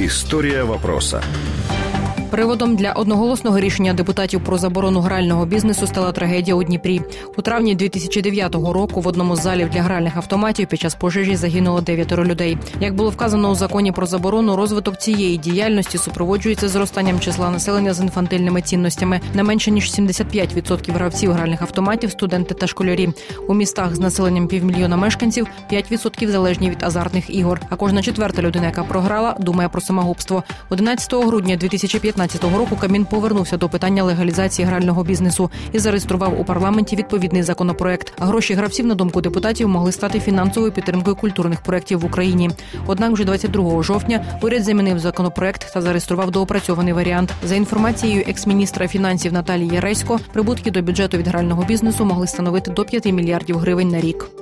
Історія вопроса. Приводом для одноголосного рішення депутатів про заборону грального бізнесу стала трагедія у Дніпрі. У травні 2009 року в одному з залів для гральних автоматів під час пожежі загинуло дев'ятеро людей. Як було вказано у законі про заборону, розвиток цієї діяльності супроводжується зростанням числа населення з інфантильними цінностями. Не менше ніж 75% гравців гральних автоматів студенти та школярі. У містах з населенням півмільйона мешканців 5% залежні від азартних ігор. А кожна четверта людина, яка програла, думає про самогубство. 11 грудня 2015 2015 року Камін повернувся до питання легалізації грального бізнесу і зареєстрував у парламенті відповідний законопроект. Гроші гравців, на думку депутатів, могли стати фінансовою підтримкою культурних проєктів в Україні. Однак, вже 22 жовтня уряд замінив законопроект та зареєстрував доопрацьований варіант. За інформацією екс-міністра фінансів Наталії Яресько, прибутки до бюджету від грального бізнесу могли становити до 5 мільярдів гривень на рік.